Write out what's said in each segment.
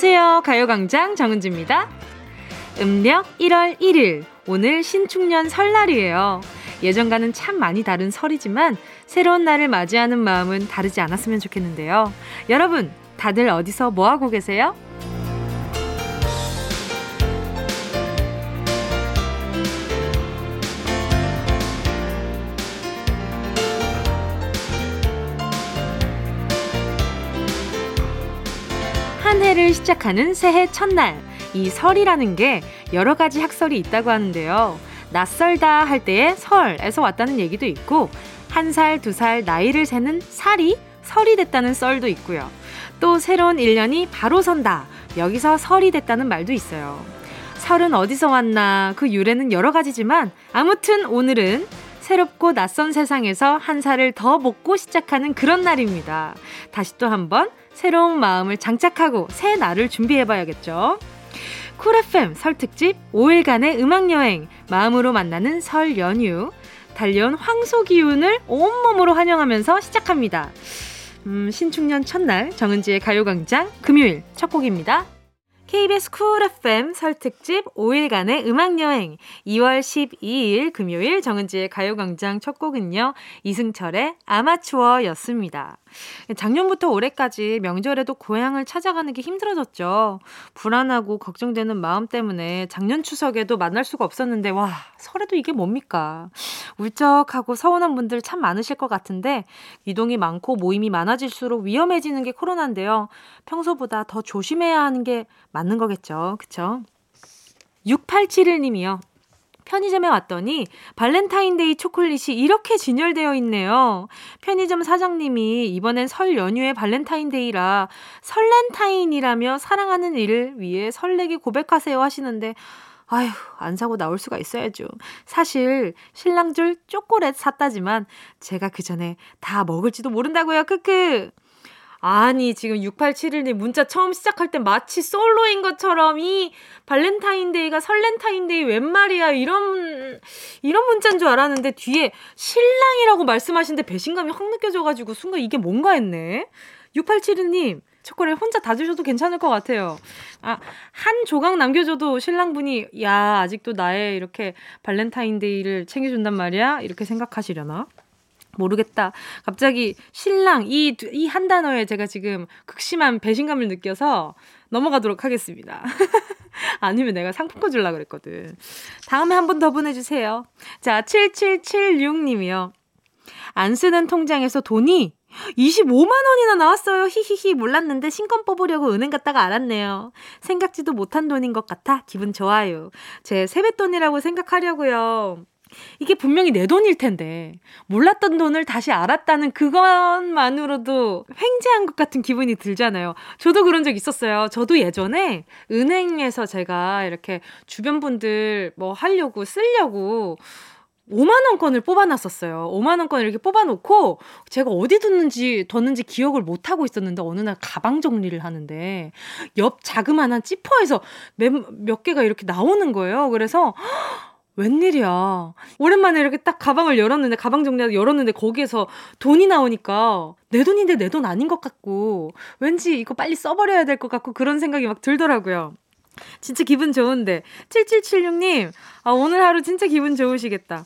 안녕하세요. 가요광장 정은지입니다. 음력 1월 1일. 오늘 신축년 설날이에요. 예전과는 참 많이 다른 설이지만 새로운 날을 맞이하는 마음은 다르지 않았으면 좋겠는데요. 여러분, 다들 어디서 뭐하고 계세요? 시작하는 새해 첫날. 이 설이라는 게 여러 가지 학설이 있다고 하는데요. 낯설다 할 때의 설에서 왔다는 얘기도 있고, 한 살, 두 살 나이를 세는 살이 설이 됐다는 썰도 있고요. 또 새로운 1년이 바로 선다. 여기서 설이 됐다는 말도 있어요. 설은 어디서 왔나 그 유래는 여러 가지지만 아무튼 오늘은 새롭고 낯선 세상에서 한 살을 더 먹고 시작하는 그런 날입니다. 다시 또 한번 새로운 마음을 장착하고 새 날을 준비해봐야겠죠. Cool FM 설 특집 5일간의 음악 여행 마음으로 만나는 설 연휴 달려온 황소 기운을 온몸으로 환영하면서 시작합니다. 음, 신축년 첫날 정은지의 가요광장 금요일 첫 곡입니다. KBS Cool FM 설 특집 5일간의 음악여행 2월 12일 금요일 정은지의 가요광장 첫 곡은요. 이승철의 아마추어였습니다. 작년부터 올해까지 명절에도 고향을 찾아가는 게 힘들어졌죠. 불안하고 걱정되는 마음 때문에 작년 추석에도 만날 수가 없었는데, 와, 설에도 이게 뭡니까? 울적하고 서운한 분들 참 많으실 것 같은데, 이동이 많고 모임이 많아질수록 위험해지는 게 코로나인데요. 평소보다 더 조심해야 하는 게 맞는 거겠죠. 그쵸? 6871님이요. 편의점에 왔더니 발렌타인데이 초콜릿이 이렇게 진열되어 있네요. 편의점 사장님이 이번엔 설 연휴에 발렌타인데이라 설렌타인이라며 사랑하는 이를 위해 설레게 고백하세요 하시는데 아휴, 안 사고 나올 수가 있어야죠. 사실 신랑 줄 초콜릿 샀다지만 제가 그 전에 다 먹을지도 모른다고요. 크크. 아니, 지금 6871님 문자 처음 시작할 때 마치 솔로인 것처럼 이 발렌타인데이가 설렌타인데이 웬 말이야. 이런, 이런 문자인 줄 알았는데 뒤에 신랑이라고 말씀하시는데 배신감이 확 느껴져가지고 순간 이게 뭔가 했네. 6871님, 초콜릿 혼자 다 드셔도 괜찮을 것 같아요. 아, 한 조각 남겨줘도 신랑분이, 야, 아직도 나의 이렇게 발렌타인데이를 챙겨준단 말이야? 이렇게 생각하시려나? 모르겠다. 갑자기 신랑 이 이 한 단어에 제가 지금 극심한 배신감을 느껴서 넘어가도록 하겠습니다. 아니면 내가 상품권 줄라 그랬거든. 다음에 한 번 더 보내주세요. 자, 7776님이요. 안 쓰는 통장에서 돈이 25만 원이나 나왔어요. 히히히 몰랐는데 신권 뽑으려고 은행 갔다가 알았네요. 생각지도 못한 돈인 것 같아 기분 좋아요. 제 세뱃돈이라고 생각하려고요. 이게 분명히 내 돈일 텐데 몰랐던 돈을 다시 알았다는 그것만으로도 횡재한 것 같은 기분이 들잖아요. 저도 그런 적 있었어요. 저도 예전에 은행에서 제가 이렇게 주변 분들 뭐 하려고 쓰려고 5만 원권을 뽑아놨었어요. 5만 원권 이렇게 뽑아놓고 제가 어디 뒀는지, 뒀는지 기억을 못 하고 있었는데 어느 날 가방 정리를 하는데 옆 자그마한 지퍼에서 몇, 몇 개가 이렇게 나오는 거예요. 그래서 웬일이야. 오랜만에 이렇게 딱 가방을 열었는데, 가방 정리하고 열었는데, 거기에서 돈이 나오니까, 내 돈인데 내 돈 아닌 것 같고, 왠지 이거 빨리 써버려야 될 것 같고, 그런 생각이 막 들더라고요. 진짜 기분 좋은데. 7776님, 아, 오늘 하루 진짜 기분 좋으시겠다.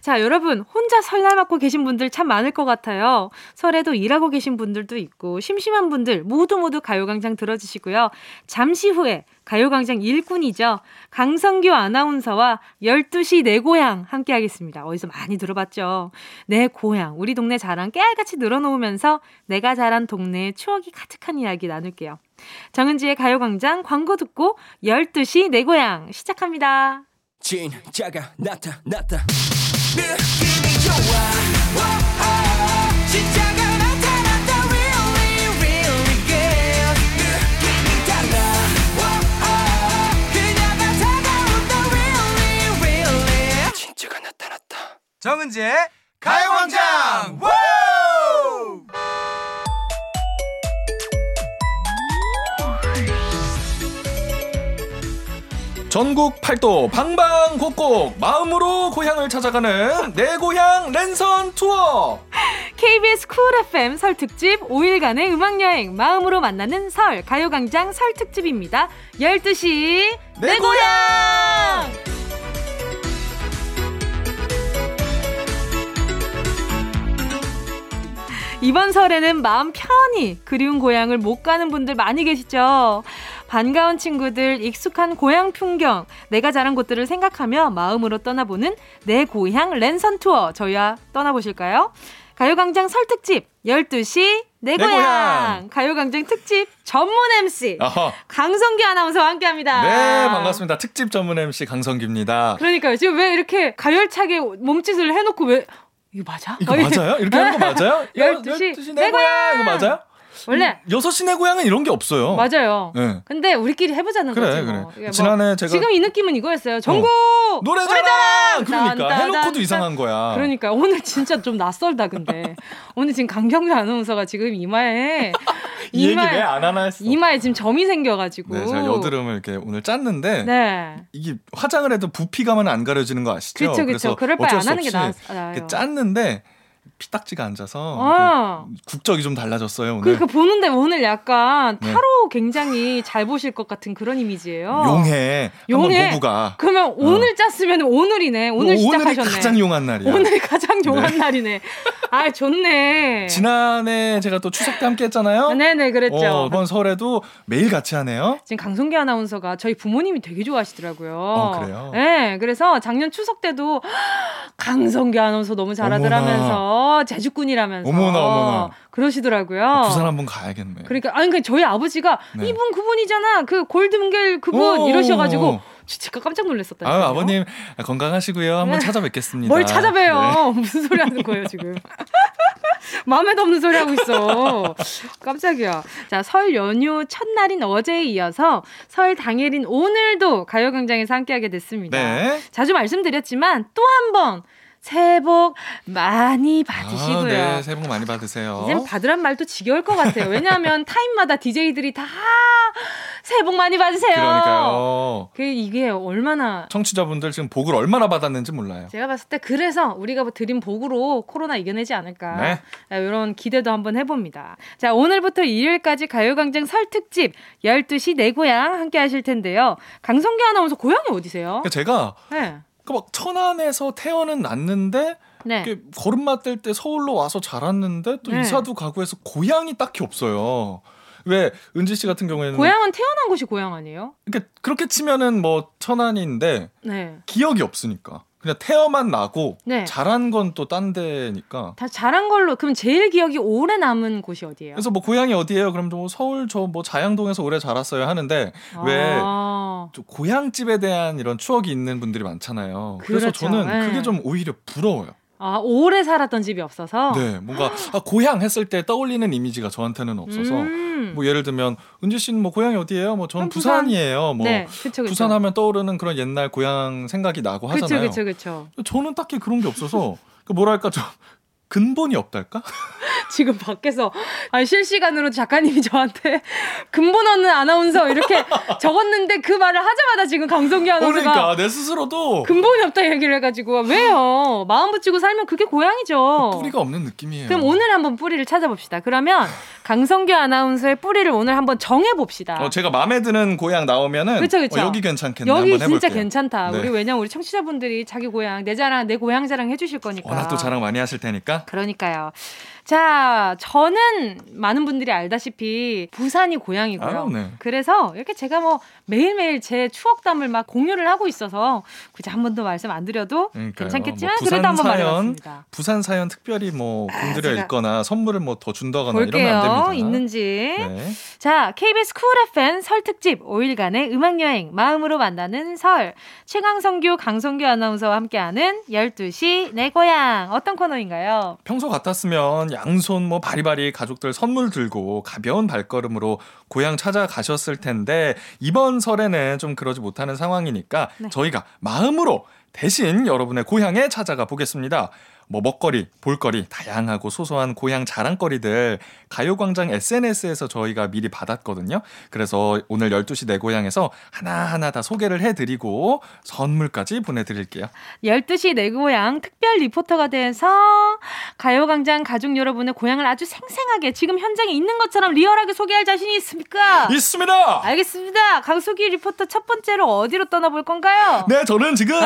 자, 여러분, 혼자 설날 맞고 계신 분들 참 많을 것 같아요. 설에도 일하고 계신 분들도 있고, 심심한 분들 모두 모두 가요광장 들어주시고요. 잠시 후에 가요광장 일꾼이죠. 강성규 아나운서와 12시 내 고향 함께 하겠습니다. 어디서 많이 들어봤죠? 내 고향, 우리 동네 자랑 깨알같이 늘어놓으면서 내가 자란 동네의 추억이 가득한 이야기 나눌게요. 정은지의 가요광장 광고 듣고 12시 내 고향 시작합니다. 진짜가 나타났다. 나타 났다. Really, really good. 느낌이 달라. 그녀가 다가온다. Really, really. 진짜가 나타났다. 정은지의 가요광장. 전국 팔도 방방곡곡 마음으로 고향을 찾아가는 내 고향 랜선 투어 KBS 쿨 FM 설 특집 5일간의 음악 여행 마음으로 만나는 설 가요광장 설 특집입니다. 12시 내, 내 고향! 이번 설에는 마음 편히 그리운 고향을 못 가는 분들 많이 계시죠? 반가운 친구들, 익숙한 고향 풍경, 내가 자란 곳들을 생각하며 마음으로 떠나보는 내 고향 랜선 투어. 저희와 떠나보실까요? 가요광장 설 특집 12시 내, 내 고향. 고향. 가요광장 특집 전문 MC 어허. 강성기 아나운서와 함께합니다. 네 반갑습니다. 특집 전문 MC 강성기입니다. 그러니까요. 지금 왜 이렇게 가열차게 몸짓을 해놓고 왜 이거 맞아? 이거 맞아요? 이렇게 하는 거 맞아요? 12시, 12시 내 고향! 이거 맞아요? 원래 음, 여섯 시내 고향은 이런 게 없어요. 맞아요. 네. 근데 우리끼리 해보자는 그래, 거지. 뭐. 그래. 지난해 뭐 제가 지금 이 느낌은 이거였어요. 전국 어. 노래자랑. 그러니까 딴, 딴, 해놓고도 딴, 이상한 거야. 그러니까 오늘 진짜 좀 낯설다 근데 오늘 지금 강경규 아나운서가 지금 이마에 이 이마, 얘기 왜안 하나 했어. 이마에 지금 점이 생겨가지고. 네, 제가 여드름을 이렇게 오늘 짰는데 네. 이게 화장을 해도 부피감은 안 가려지는 거 아시죠? 그렇죠, 그렇죠. 그럴 바에 안 하는 게 나아요. 짰는데 피딱지가 앉아서 어. 국적이 좀 달라졌어요 오늘. 그러니까 보는데 오늘 약간 네. 타로 네. 굉장히 잘 보실 것 같은 그런 이미지예요. 용해. 용해. 보부가. 그러면 어. 오늘 짰으면 오늘이네. 오늘 어, 시작하셨네. 오늘이 가장 용한 날이야. 오늘이 가장 용한 네. 날이네. 아 좋네. 지난해 제가 또 추석 때 함께 했잖아요. 네네 그랬죠. 어, 이번 설에도 매일 같이 하네요. 지금 강성기 아나운서가 저희 부모님이 되게 좋아하시더라고요. 어, 그래요? 네 그래서 작년 추석 때도 강성기 아나운서 너무 잘하더라면서 제주꾼이라면서 어머나 어머나 그러시더라고요. 아, 부산 한번 가야겠네. 그러니까 아니 그러니까 저희 아버지가 네. 이분 그분이잖아. 그 골든겔 그분 오, 이러셔가지고 제가 깜짝 놀랐었다. 아, 아버님 건강하시고요. 한번 네. 찾아뵙겠습니다. 뭘 찾아봬요? 네. 무슨 소리 하는 거예요 지금? 마음에도 없는 소리 하고 있어. 깜짝이야. 자, 설 연휴 첫날인 어제에 이어서 설 당일인 오늘도 가요광장에서 함께하게 됐습니다. 네. 자주 말씀드렸지만 또 한 번 새해 복 많이 받으시고요. 아, 네, 새해 복 많이 받으세요. 이제 받으란 말도 지겨울 것 같아요. 왜냐하면 타임마다 DJ들이 다 새해 복 많이 받으세요. 그러니까요. 그 이게 얼마나 청취자분들 지금 복을 얼마나 받았는지 몰라요. 제가 봤을 때 그래서 우리가 뭐 드린 복으로 코로나 이겨내지 않을까. 네. 이런 기대도 한번 해봅니다. 자 오늘부터 일요일까지 가요광장 설 특집 12시 내 고향 함께 하실 텐데요. 강성기 아나운서 고향이 어디세요? 제가 네. 그막 천안에서 태어는 났는데 네. 걸음마 뗄 때 서울로 와서 자랐는데 또 네. 이사도 가고 해서 고향이 딱히 없어요. 왜 은지 씨 같은 경우에는 고향은 태어난 곳이 고향 아니에요? 그러니까 그렇게 치면은 뭐 천안인데 네. 기억이 없으니까. 그냥 태어만 나고 네. 자란 건 또 딴 데니까. 다 자란 걸로 그럼 제일 기억이 오래 남은 곳이 어디예요? 그래서 뭐 고향이 어디예요? 그럼 뭐 서울 저 뭐 자양동에서 오래 자랐어요 하는데 아. 왜 고향집에 대한 이런 추억이 있는 분들이 많잖아요. 그래서 그렇죠. 저는 네. 그게 좀 오히려 부러워요. 아 오래 살았던 집이 없어서 네 뭔가 아, 고향 했을 때 떠올리는 이미지가 저한테는 없어서 음. 뭐 예를 들면 은지 씨는 뭐 고향이 어디예요? 뭐 저는 부산이에요. 뭐 네, 그쵸, 그쵸. 부산 하면 떠오르는 그런 옛날 고향 생각이 나고 하잖아요. 그쵸, 그쵸, 그쵸. 저는 딱히 그런 게 없어서 그 뭐랄까 좀 근본이 없달까? 지금 밖에서 아니, 실시간으로 작가님이 저한테 근본 없는 아나운서 이렇게 적었는데 그 말을 하자마자 지금 강성기 아나운서가 그러니까 내 스스로도 근본이 없다 얘기를 해가지고 왜요? 마음 붙이고 살면 그게 고향이죠. 뿌리가 없는 느낌이에요. 그럼 오늘 한번 뿌리를 찾아봅시다. 그러면 강성규 아나운서의 뿌리를 오늘 한번 정해봅시다. 어, 제가 마음에 드는 고향 나오면은 그쵸, 그쵸. 어, 여기 괜찮겠네 여기 진짜 괜찮다. 네. 우리 왜냐면 우리 청취자분들이 자기 고향 내 자랑 내 고향 자랑 해주실 거니까. 워낙 또 자랑 많이 하실 테니까. 그러니까요. 자, 저는 많은 분들이 알다시피 부산이 고향이고요. 아, 네. 그래서 이렇게 제가 뭐 매일매일 제 추억담을 막 공유를 하고 있어서 굳이 한 번 더 말씀 안 드려도 그러니까요. 괜찮겠지만 뭐 그래도 한번 말해봤습니다. 부산 사연 특별히 뭐 공들여 아, 읽거나 선물을 뭐 더 준다거나 이러면 안 됩니다. 있는지. 네. 자, KBS Cool FM 설 특집 5일간의 음악 여행 마음으로 만나는 설 최강성규 강성규 아나운서와 함께하는 12시 내 고향 어떤 코너인가요? 평소 같았으면 양손 뭐 바리바리 가족들 선물 들고 가벼운 발걸음으로 고향 찾아가셨을 텐데 이번 설에는 좀 그러지 못하는 상황이니까 네. 저희가 마음으로 대신 여러분의 고향에 찾아가 보겠습니다. 뭐 먹거리, 볼거리, 다양하고 소소한 고향 자랑거리들 가요광장 SNS에서 저희가 미리 받았거든요. 그래서 오늘 12시 내 고향에서 하나하나 다 소개를 해드리고 선물까지 보내드릴게요. 12시 내 고향 특별 리포터가 돼서 가요광장 가족 여러분의 고향을 아주 생생하게 지금 현장에 있는 것처럼 리얼하게 소개할 자신이 있습니까? 있습니다! 알겠습니다. 강수기 리포터 첫 번째로 어디로 떠나볼 건가요? 네, 저는 지금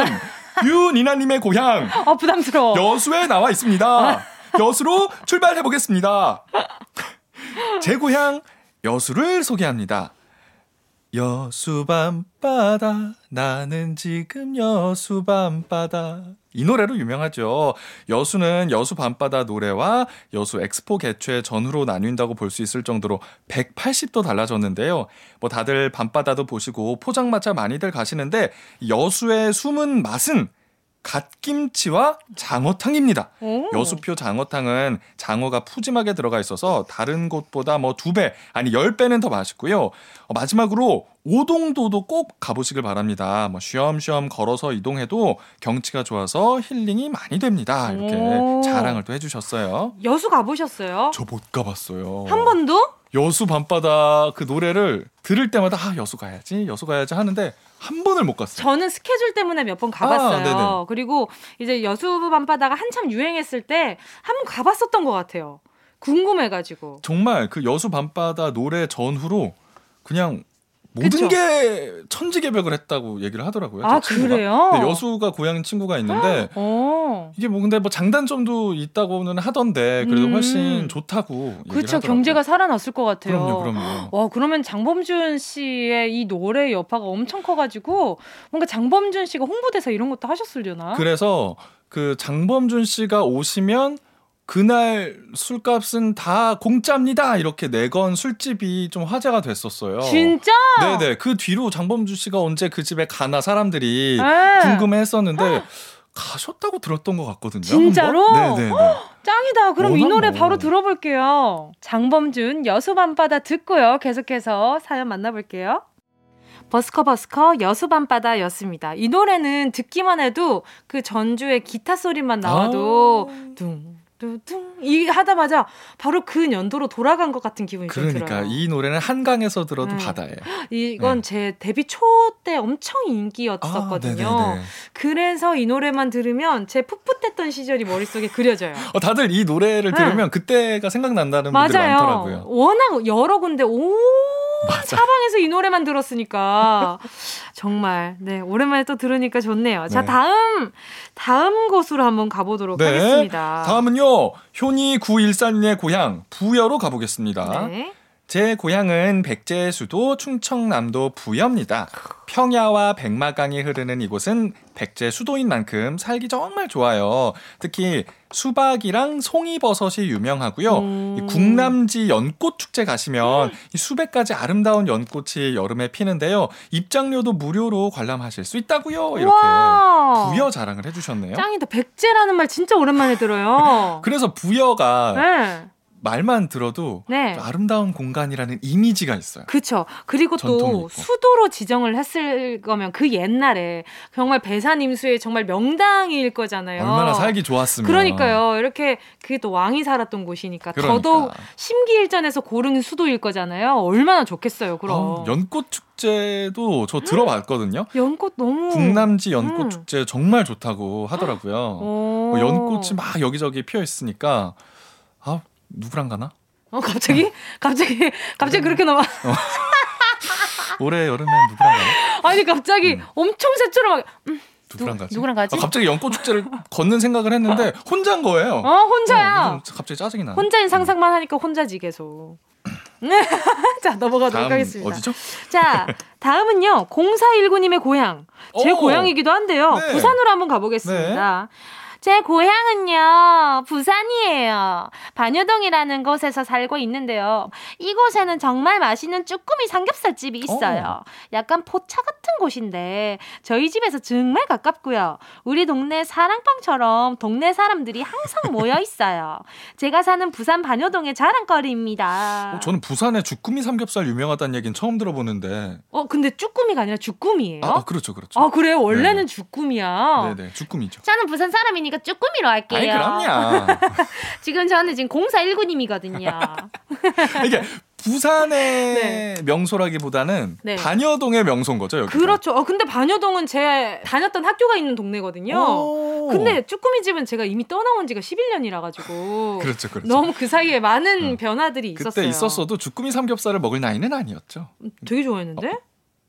유니나님의 고향. 어, 부담스러워. 여수에 나와 있습니다. 여수로 출발해 보겠습니다. 제 고향 여수를 소개합니다. 여수 밤바다 나는 지금 여수 밤바다 이 노래로 유명하죠. 여수는 여수 밤바다 노래와 여수 엑스포 개최 전후로 나뉜다고 볼 수 있을 정도로 180도 달라졌는데요. 뭐 다들 밤바다도 보시고 포장마차 많이들 가시는데 여수의 숨은 맛은 갓김치와 장어탕입니다. 오. 여수표 장어탕은 장어가 푸짐하게 들어가 있어서 다른 곳보다 뭐 두 배, 아니 열 배는 더 맛있고요. 어, 마지막으로 오동도도 꼭 가보시길 바랍니다. 뭐 쉬엄쉬엄 걸어서 이동해도 경치가 좋아서 힐링이 많이 됩니다. 이렇게 오. 자랑을 또 해주셨어요. 여수 가보셨어요? 저 못 가봤어요. 한 번도? 여수 밤바다 그 노래를 들을 때마다 아 여수 가야지 여수 가야지 하는데 한 번을 못 갔어요. 저는 스케줄 때문에 몇 번 가봤어요. 아, 그리고 이제 여수 밤바다가 한참 유행했을 때 한 번 가봤었던 것 같아요. 궁금해가지고. 정말 그 여수 밤바다 노래 전후로 그냥 모든 그쵸? 게 천지개벽을 했다고 얘기를 하더라고요. 아 그래요? 네, 여수가 고향 친구가 있는데 어. 이게 뭐 근데 뭐 장단점도 있다고는 하던데 그래도 음. 훨씬 좋다고. 그렇죠. 경제가 살아났을 것 같아요. 그럼요, 그럼요. 와 그러면 장범준 씨의 이 노래 여파가 엄청 커가지고 뭔가 장범준 씨가 홍보대사 이런 것도 하셨으려나? 그래서 그 장범준 씨가 오시면 그날 술값은 다 공짜입니다. 이렇게 내건 술집이 좀 화제가 됐었어요. 진짜? 네네. 그 뒤로 장범주 씨가 언제 그 집에 가나 사람들이 네. 궁금해 했었는데 가셨다고 들었던 것 같거든요. 진짜로? 네네네. 짱이다. 그럼 이 노래 뭐. 바로 들어볼게요. 장범준 여수 밤바다 듣고요. 계속해서 사연 만나볼게요. 버스커 버스커 여수 밤바다였습니다. 이 노래는 듣기만 해도 그 전주의 기타 소리만 나와도 아~ 둥 뚜둥 이 하다마자 바로 그 연도로 돌아간 것 같은 기분이 그러니까 들어요. 이 노래는 한강에서 들어도 네. 바다예요. 이건 네. 제 데뷔 초 때 엄청 인기였었거든요. 아, 그래서 이 노래만 들으면 제 풋풋했던 시절이 머릿속에 그려져요. 어, 다들 이 노래를 네. 들으면 그때가 생각난다는 맞아요. 분들이 많더라고요. 워낙 여러 군데 오 사방에서 이 노래만 들었으니까 정말 네 오랜만에 또 들으니까 좋네요. 자 네. 다음 다음 곳으로 한번 가보도록 네. 하겠습니다. 다음은요 효니 914님의 고향 부여로 가보겠습니다. 네. 제 고향은 백제수도 충청남도 부여입니다. 평야와 백마강이 흐르는 이곳은 백제 수도인 만큼 살기 정말 좋아요. 특히 수박이랑 송이버섯이 유명하고요. 음. 이 국남지 연꽃 축제 가시면 음. 이 수백 가지 아름다운 연꽃이 여름에 피는데요. 입장료도 무료로 관람하실 수 있다고요. 이렇게 와. 부여 자랑을 해주셨네요. 짱이다. 백제라는 말 진짜 오랜만에 들어요. 그래서 부여가 네. 말만 들어도 네. 아름다운 공간이라는 이미지가 있어요. 그렇죠. 그리고 또 수도로 지정을 했을 거면 그 옛날에 정말 배산 임수의 정말 명당일 거잖아요. 얼마나 살기 좋았으면. 그러니까요. 이렇게 그게 또 왕이 살았던 곳이니까 그러니까. 더더욱 심기일전에서 고른 수도일 거잖아요. 얼마나 좋겠어요. 그럼. 어, 연꽃 축제도 저 들어봤거든요. 연꽃 너무 북남지 연꽃 음. 축제 정말 좋다고 하더라고요. 뭐 연꽃이 막 여기저기 피어 있으니까 아 누구랑 가나? 어 갑자기 갑자기 갑자기 그렇게 넘어. 어. 올해 여름엔 누구랑 가나? 아니 갑자기 음. 엄청 새처럼 막. 음. 누구랑 가지? 누구랑 가지? 아, 갑자기 연꽃 축제를 걷는 생각을 했는데 혼자인 거예요. 어 혼자야. 어, 갑자기 짜증이 나. 혼자인 상상만 하니까 혼자지 계속. 자 넘어가도록 하겠습니다. 어디죠? 자 다음은요 0419님의 고향 제 오. 고향이기도 한데요 네. 부산으로 한번 가보겠습니다. 네. 제 고향은요, 부산이에요. 반여동이라는 곳에서 살고 있는데요. 이곳에는 정말 맛있는 쭈꾸미 삼겹살집이 있어요. 오. 약간 포차 같은 곳인데, 저희 집에서 정말 가깝고요. 우리 동네 사랑방처럼 동네 사람들이 항상 모여 있어요. 제가 사는 부산 반여동의 자랑거리입니다. 어, 저는 부산에 쭈꾸미 삼겹살 유명하다는 얘기는 처음 들어보는데. 어, 근데 쭈꾸미가 아니라 쭈꾸미예요? 아, 그렇죠, 그렇죠. 아, 그래요? 원래는 네. 쭈꾸미야. 네네, 쭈꾸미죠. 저는 부산 사람이니 없 으니까 쭈꾸미로 할게요. 아니 그럼요. 지금 저는 지금 0419님이거든요. 이게 부산의 네. 명소라기보다는 네. 반여동의 명소인 거죠, 여기. 그렇죠. 어, 근데 반여동은 제 다녔던 학교가 있는 동네거든요. 근데 쭈꾸미 집은 제가 이미 떠나온 지가 11년이라 가지고 그렇죠, 그렇죠. 너무 그 사이에 많은 어. 변화들이 있었어요. 그때 있었어도 쭈꾸미 삼겹살을 먹을 나이는 아니었죠. 되게 좋아했는데? 어,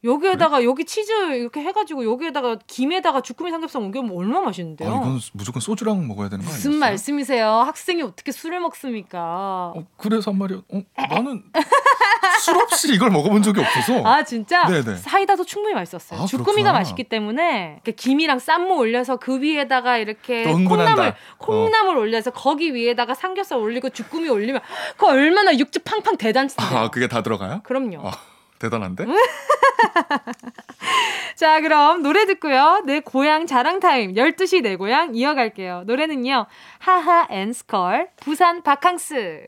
여기에다가 그래? 여기 치즈 이렇게 해가지고 여기에다가 김에다가 주꾸미 삼겹살 옮겨면 얼마 나 맛있는데요? 아, 이건 무조건 소주랑 먹어야 되는 거 아니에요? 무슨 말씀이세요? 학생이 어떻게 술을 먹습니까? 어, 그래서 한 말이요. 어, 나는 술 없이 이걸 먹어본 적이 없어서. 아 진짜? 네네. 사이다도 충분히 맛있었어요. 아, 주꾸미가 맛있기 때문에 김이랑 쌈무 올려서 그 위에다가 이렇게 콩나물 콩나물 어. 올려서 거기 위에다가 삼겹살 올리고 주꾸미 올리면 그 얼마나 육즙 팡팡 대단한데. 아 그게 다 들어가요? 그럼요. 아. 대단한데? 자, 그럼 노래 듣고요. 내 고향 자랑 타임 12시 내 고향 이어갈게요. 노래는요. 하하 and 스컬 부산 바캉스.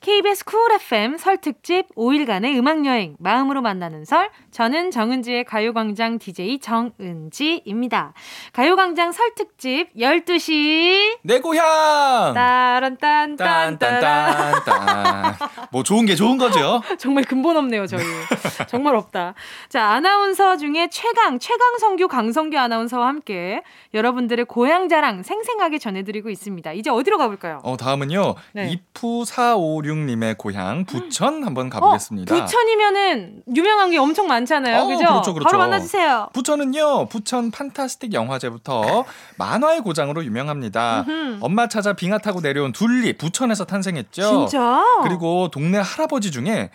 KBS 쿨 FM 설 특집 5일간의 음악여행 마음으로 만나는 설 저는 정은지의 가요광장 DJ 정은지입니다. 가요광장 설 특집 12시 내 고향 따란딴딴딴딴 뭐 좋은 게 좋은 거죠. 정말 근본 없네요 저희. 정말 없다. 자 아나운서 중에 최강 최강 성규 강성규 아나운서와 함께 여러분들의 고향 자랑 생생하게 전해드리고 있습니다. 이제 어디로 가볼까요? 어 다음은요 네. 이프 456 이육님의 고향 부천 한번 가보겠습니다. 어, 부천이면은 유명한 게 엄청 많잖아요. 어, 그죠? 그렇죠, 그렇죠. 바로 만나주세요. 부천은요, 부천 판타스틱 영화제부터 만화의 고장으로 유명합니다. 엄마 찾아 빙하 타고 내려온 둘리 부천에서 탄생했죠. 진짜? 그리고 동네 할아버지 중에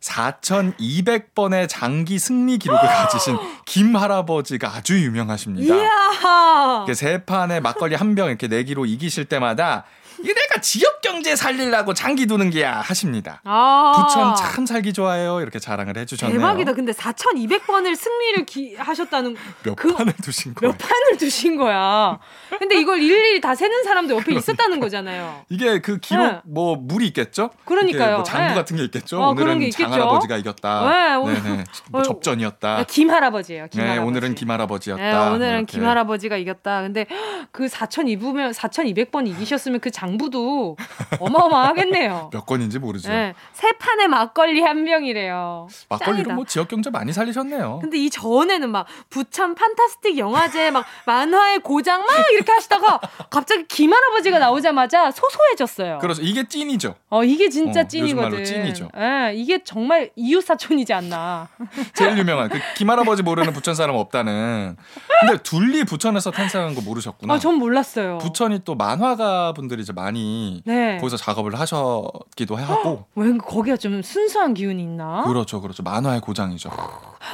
4,200번의 장기 승리 기록을 가지신 김 할아버지가 아주 유명하십니다. 이야. 세 판에 막걸리 한 병 이렇게 내기로 이기실 때마다 이래가 지역 경제 살리려고 장기 두는 게야 하십니다. 아~ 부천 참 살기 좋아요. 이렇게 자랑을 해주셨네요. 대박이다. 근데 4,200번을 승리를 기, 하셨다는 몇 그, 판을 두신 거야? 몇 판을 두신 거야. 근데 이걸 일일이 다 세는 사람도 옆에 있었다는 거잖아요. 이게 그 기록 네. 뭐 물이 있겠죠? 그러니까요. 뭐 장부 네. 같은 게 있겠죠. 어, 오늘은 게 장 할아버지가 이겼다. 네, 오늘, 네네. 뭐 접전이었다. 김 할아버지예요. 김 네, 할아버지. 오늘은 김 할아버지였다. 네, 오늘은 뭐김 할아버지가 이겼다. 근데 그 4,200번 4,200번 이기셨으면 그 장. 장부도 어마어마하겠네요. 몇 건인지 모르죠. 네, 세 판에 막걸리 한 병이래요. 막걸리로 뭐 지역 경제 많이 살리셨네요. 근데 이 전에는 막 부천 판타스틱 영화제 막 만화의 고장 막 이렇게 하시다가 갑자기 김 할아버지가 나오자마자 소소해졌어요. 그렇죠. 이게 찐이죠. 어, 이게 진짜 어, 찐이거든. 찐이죠. 네, 이게 정말 이웃 사촌이지 않나. 제일 유명한 그 김 할아버지 모르는 부천 사람 없다는. 근데 둘리 부천에서 탄생한 거 모르셨구나. 아, 전 몰랐어요. 부천이 또 만화가 분들이 이제 많이 네. 거기서 작업을 하셨기도 하고. 왜 거기가 좀 순수한 기운이 있나? 그렇죠, 그렇죠. 만화의 고장이죠.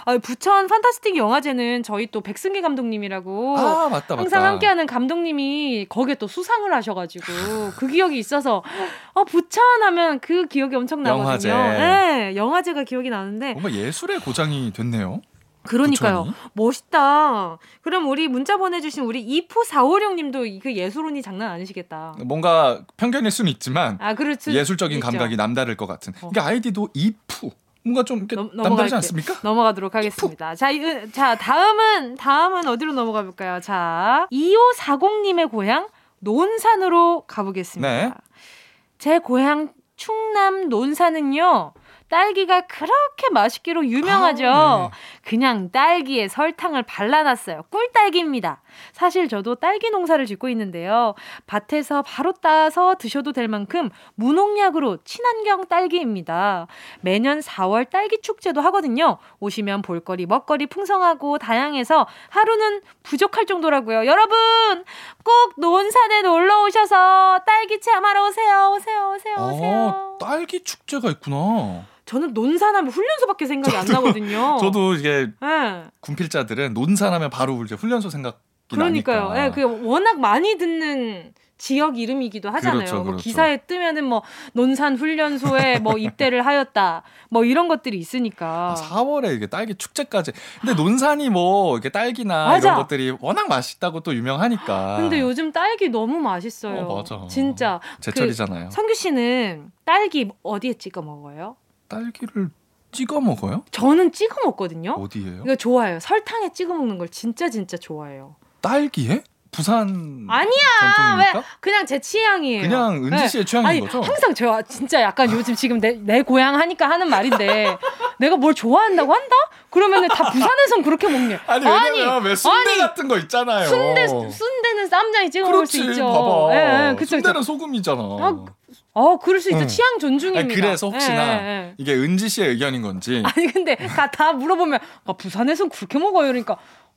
아, 부천 판타스틱 영화제는 저희 또 백승기 감독님이라고 아, 맞다, 항상 맞다. 함께하는 감독님이 거기에 또 수상을 하셔가지고 그 기억이 있어서 어 부천 하면 그 기억이 엄청 나거든요. 영화제. 네, 영화제가 기억이 나는데 뭔가 예술의 고장이 됐네요. 그러니까요. 부천이? 멋있다. 그럼 우리 문자 보내주신 우리 이프 456님도 그 예술운이 장난 아니시겠다. 뭔가 편견일 수는 있지만 아, 예술적인 있죠. 감각이 남다를 것 같은. 어. 이게 아이디도 이프. 뭔가 좀 넘, 남다르지 않습니까? 넘어가도록 하겠습니다. 자, 이, 자, 다음은 다음은 어디로 넘어가 볼까요? 자, 2540님의 고향 논산으로 가보겠습니다. 네. 제 고향 충남 논산은요. 딸기가 그렇게 맛있기로 유명하죠. 아, 네. 그냥 딸기에 설탕을 발라놨어요. 꿀딸기입니다. 사실 저도 딸기 농사를 짓고 있는데요. 밭에서 바로 따서 드셔도 될 만큼 무농약으로 친환경 딸기입니다. 매년 4월 딸기 축제도 하거든요. 오시면 볼거리, 먹거리 풍성하고 다양해서 하루는 부족할 정도라고요. 여러분, 꼭 논산에 놀러 오셔서 딸기 체험하러 오세요. 오세요, 오세요, 오세요. 아, 딸기 축제가 있구나. 저는 논산하면 훈련소밖에 생각이 안 나거든요. 저도 이게 네. 군필자들은 논산하면 바로 이제 훈련소 생각 이 그러니까요. 나니까. 예, 그 워낙 많이 듣는 지역 이름이기도 하잖아요. 그렇죠, 뭐 그렇죠. 기사에 뜨면은 뭐 논산 훈련소에 뭐 입대를 하였다. 뭐 이런 것들이 있으니까. 아, 4월에 이게 딸기 축제까지. 근데 논산이 뭐 이게 딸기나 맞아. 이런 것들이 워낙 맛있다고 또 유명하니까. 근데 요즘 딸기 너무 맛있어요. 어, 맞아. 진짜. 제철이잖아요. 그 성규 씨는 딸기 어디에 찍어 먹어요? 딸기를 찍어 먹어요? 저는 찍어 먹거든요. 어디예요? 이거 좋아해요. 설탕에 찍어 먹는 걸 진짜 진짜 좋아해요. 딸기에? 부산 아니야. 전통입니까? 왜? 그냥 제 취향이에요. 그냥 은지 씨의 취향인 아니, 거죠? 항상 저 진짜 약간 요즘 지금 내, 내 고향 하니까 하는 말인데 내가 뭘 좋아한다고 한다? 그러면은 다 부산에선 그렇게 먹네. 아니 왜냐면 왜 순대 아니, 같은 거 있잖아요. 순대 순대는 쌈장에 찍어 먹을 수. 있죠. 봐봐. 예, 예, 그쵸, 순대는. 소금이잖아. 아, 어, 그럴 수 있죠. 응. 취향 존중입니다. 아니, 그래서 혹시나 예, 예, 예. 이게 은지 씨의 의견인 건지 아니 근데 다, 다 물어보면 아, 부산에선 그렇게 먹어요. 그러니까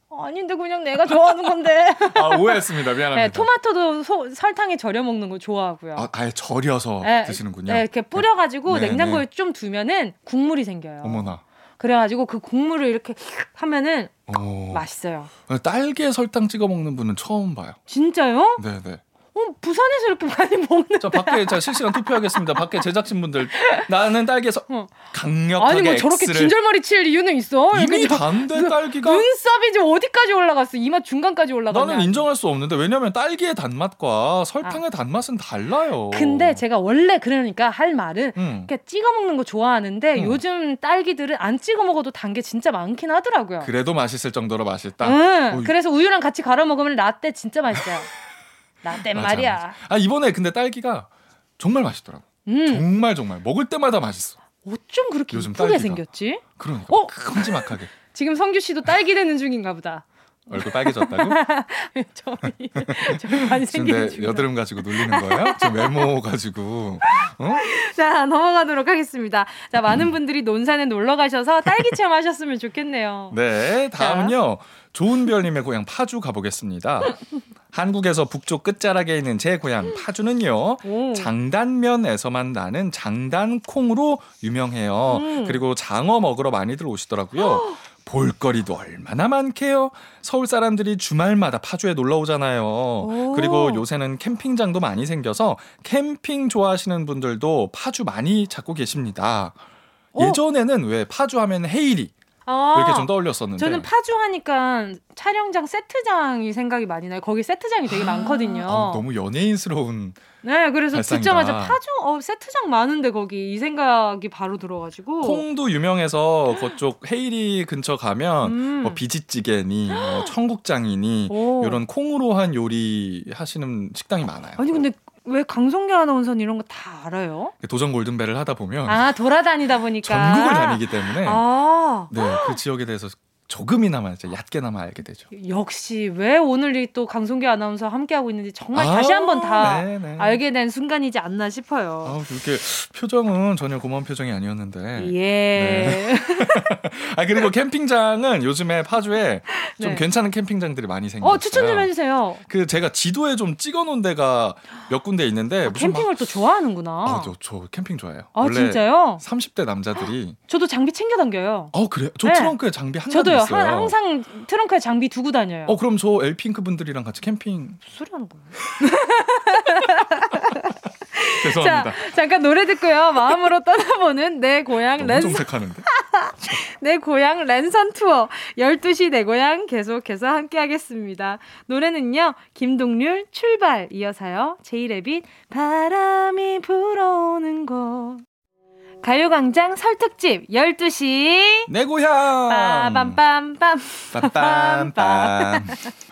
아닌데 그냥 내가 좋아하는 건데. 아 오해했습니다. 미안합니다. 네, 토마토도 소- 설탕에 절여 먹는 거 좋아하고요. 아, 아예 절여서 네, 드시는군요. 네, 이렇게 뿌려가지고 네, 냉장고에 네. 좀 두면은 국물이 생겨요. 어머나. 그래가지고 그 국물을 이렇게 하면은 오. 맛있어요. 딸기에 설탕 찍어 먹는 분은 처음 봐요. 진짜요? 네네. 어, 부산에서 이렇게 많이 먹는. 자 밖에 자 실시간 투표하겠습니다. 밖에 제작진 분들 나는 딸기에서 어. 강력하게 아니 뭐 저렇게 X를 진절머리 칠 이유는 있어. 이미 이렇게 저- 단데 그 딸기가 눈썹이 지금 어디까지 올라갔어? 이마 중간까지 올라갔네. 나는 인정할 수 없는데 왜냐면 딸기의 단맛과 설탕의 단맛은 달라요. 아. 근데 제가 원래 그러니까 할 말은 음. 찍어 먹는 거 좋아하는데 음. 요즘 딸기들은 안 찍어 먹어도 단 게 진짜 많긴 하더라고요. 그래도 맛있을 정도로 맛있다. 응. 어이. 그래서 우유랑 같이 갈아 먹으면 라떼 진짜 맛있어요. 라떼 맞아, 말이야. 맞아. 아 이번에 근데 딸기가 정말 맛있더라고. 음. 정말 정말 먹을 때마다 맛있어. 어쩜 그렇게 요즘 이쁘게 딸기가. 생겼지? 그러니까 어? 큼지막하게 지금 성규 씨도 딸기 되는 중인가 보다. 얼굴 빨개졌다고? 저희 저희 많이 생기는 근데 중. 여드름 가지고 놀리는 거예요? 저 외모 가지고 어? 자 넘어가도록 하겠습니다. 자 많은 분들이 논산에 놀러 가셔서 딸기 체험하셨으면 좋겠네요. 네, 다음은요. 좋은별님의 고향 파주 가보겠습니다. 한국에서 북쪽 끝자락에 있는 제 고향 파주는요. 오. 장단면에서만 나는 장단콩으로 유명해요. 음. 그리고 장어 먹으러 많이들 오시더라고요. 볼거리도 얼마나 많게요. 서울 사람들이 주말마다 파주에 놀러 오잖아요. 그리고 요새는 캠핑장도 많이 생겨서 캠핑 좋아하시는 분들도 파주 많이 찾고 계십니다. 어. 예전에는 왜 파주 하면 헤이리 아, 이렇게 좀 떠올렸었는데 저는 파주 하니까 촬영장 세트장이 생각이 많이 나요. 거기 세트장이 되게 많거든요. 아, 너무 연예인스러운 네, 그래서 발상이다. 듣자마자 파주 어 세트장 많은데 거기 이 생각이 바로 들어가지고 콩도 유명해서 그쪽 헤이리 근처 가면 음. 뭐 비지찌개니 뭐 청국장이니 오. 이런 콩으로 한 요리 하시는 식당이 많아요. 아니 근데 왜 강성규 아나운서는 이런 거 다 알아요? 도전 골든벨을 하다 보면 아 돌아다니다 보니까 전국을 다니기 때문에 아 네, 그 지역에 대해서 조금이나마 이제 얕게나마 알게 되죠. 역시 왜 오늘 또 강성규 아나운서 함께 하고 있는지 정말 아, 다시 한번 다 네, 네. 알게 된 순간이지 않나 싶어요. 아, 그렇게 표정은 전혀 고마운 표정이 아니었는데. 예. 아 그리고 캠핑장은 요즘에 파주에 좀 네. 괜찮은 캠핑장들이 많이 생겼어요. 어 추천 좀 해주세요. 그 제가 지도에 좀 찍어놓은 데가 몇 군데 있는데 아, 무슨 막- 캠핑을 또 좋아하는구나. 아, 저, 저 캠핑 좋아해요. 아 진짜요? 30대 남자들이 저도 장비 챙겨 당겨요. 어 그래요? 저 네. 트렁크에 장비 한 가지 있어요. 한- 항상 트렁크에 장비 두고 다녀요. 어 그럼 저 엘핑크 분들이랑 같이 캠핑 무슨 소리 하는 거예요? 죄송합니다. 자, 잠깐 노래 듣고요. 마음으로 떠나보는 내 고향 랜선, 정색하는데. 내 고향 랜선 투어 12시 내 고향 계속해서 함께 하겠습니다. 노래는요. 김동률 출발 이어서요. 제이레빗 바람이 불어오는 곳 가요광장 설특집 12시 내 고향. 빠밤빰빰 빰빰빰.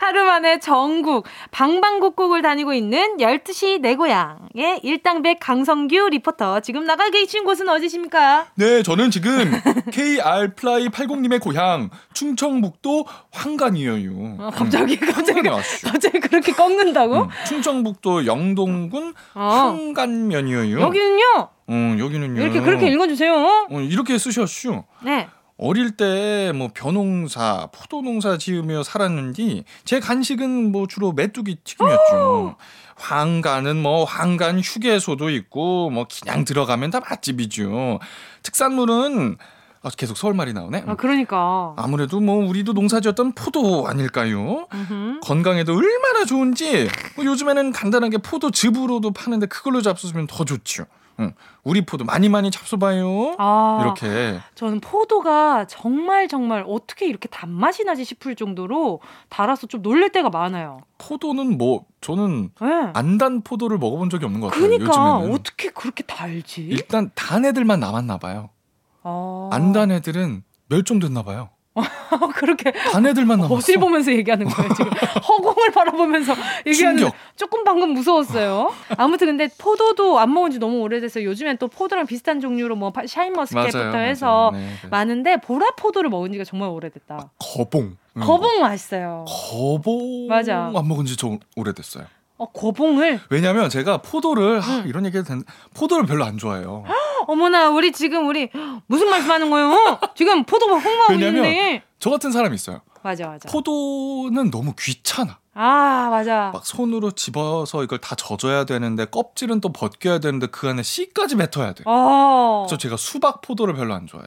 하루 만에 전국 방방곡곡을 다니고 있는 12시 내 고향의 일당백 강성규 리포터 지금 나가 계신 곳은 어디십니까? 네, 저는 지금 KR fly 80님의 고향 충청북도 황간이에요. 어, 갑자기 갑자기 황간이 왔슈. 갑자기 그렇게 꺾는다고? 음, 충청북도 영동군 어. 황간면이에요. 여기는요. 어, 여기는요. 이렇게 그렇게 읽어주세요. 어, 이렇게 쓰셨슈. 네. 어릴 때 뭐 벼농사, 포도농사 지으며 살았는데 제 간식은 뭐 주로 메뚜기 튀김이었죠. 황간은 뭐 황간 휴게소도 있고 뭐 그냥 들어가면 다 맛집이죠. 특산물은 아, 계속 서울 말이 나오네. 아, 그러니까. 아무래도 뭐 우리도 농사지었던 포도 아닐까요? 음흠. 건강에도 얼마나 좋은지 뭐 요즘에는 간단하게 포도 즙으로도 파는데 그걸로 잡수면 더 좋죠. 응. 우리 포도 많이 많이 잡숴봐요. 아, 이렇게 저는 포도가 정말 정말 어떻게 이렇게 단맛이 나지 싶을 정도로 달아서 좀 놀랄 때가 많아요. 포도는 뭐 저는 네. 안단 포도를 먹어본 적이 없는 것 같아요. 그러니까 요즘에는 어떻게 그렇게 달지? 일단 단 애들만 남았나 봐요. 아. 안단 애들은 멸종됐나 봐요. 그렇게 단 애들만 남았어. 어딜 보면서 얘기하는 거예요 지금 허공을 바라보면서 얘기하는. 조금 방금 무서웠어요. 아무튼 근데 포도도 안 먹은 지 너무 오래돼서 요즘엔 또 포도랑 비슷한 종류로 뭐 파- 샤인머스켓부터 해서 맞아요. 네, 네. 많은데 보라 포도를 먹은 지가 정말 오래됐다. 거봉. 응. 거봉 맛있어요. 거봉 맞아. 안 먹은 지 좀 오래됐어요. 어 거봉을 왜냐면 제가 포도를 하, 응. 이런 얘기 해도 되는데 포도를 별로 안 좋아해요. 어머나 우리 지금 우리 무슨 말씀하는 거예요? 지금 포도 홍보하고 왜냐면 있는데 저 같은 사람이 있어요. 맞아 맞아. 포도는 너무 귀찮아. 아 맞아. 막 손으로 집어서 이걸 다 젖어야 되는데 껍질은 또 벗겨야 되는데 그 안에 씨까지 뱉어야 돼. 어. 그래서 제가 수박 포도를 별로 안 좋아해요.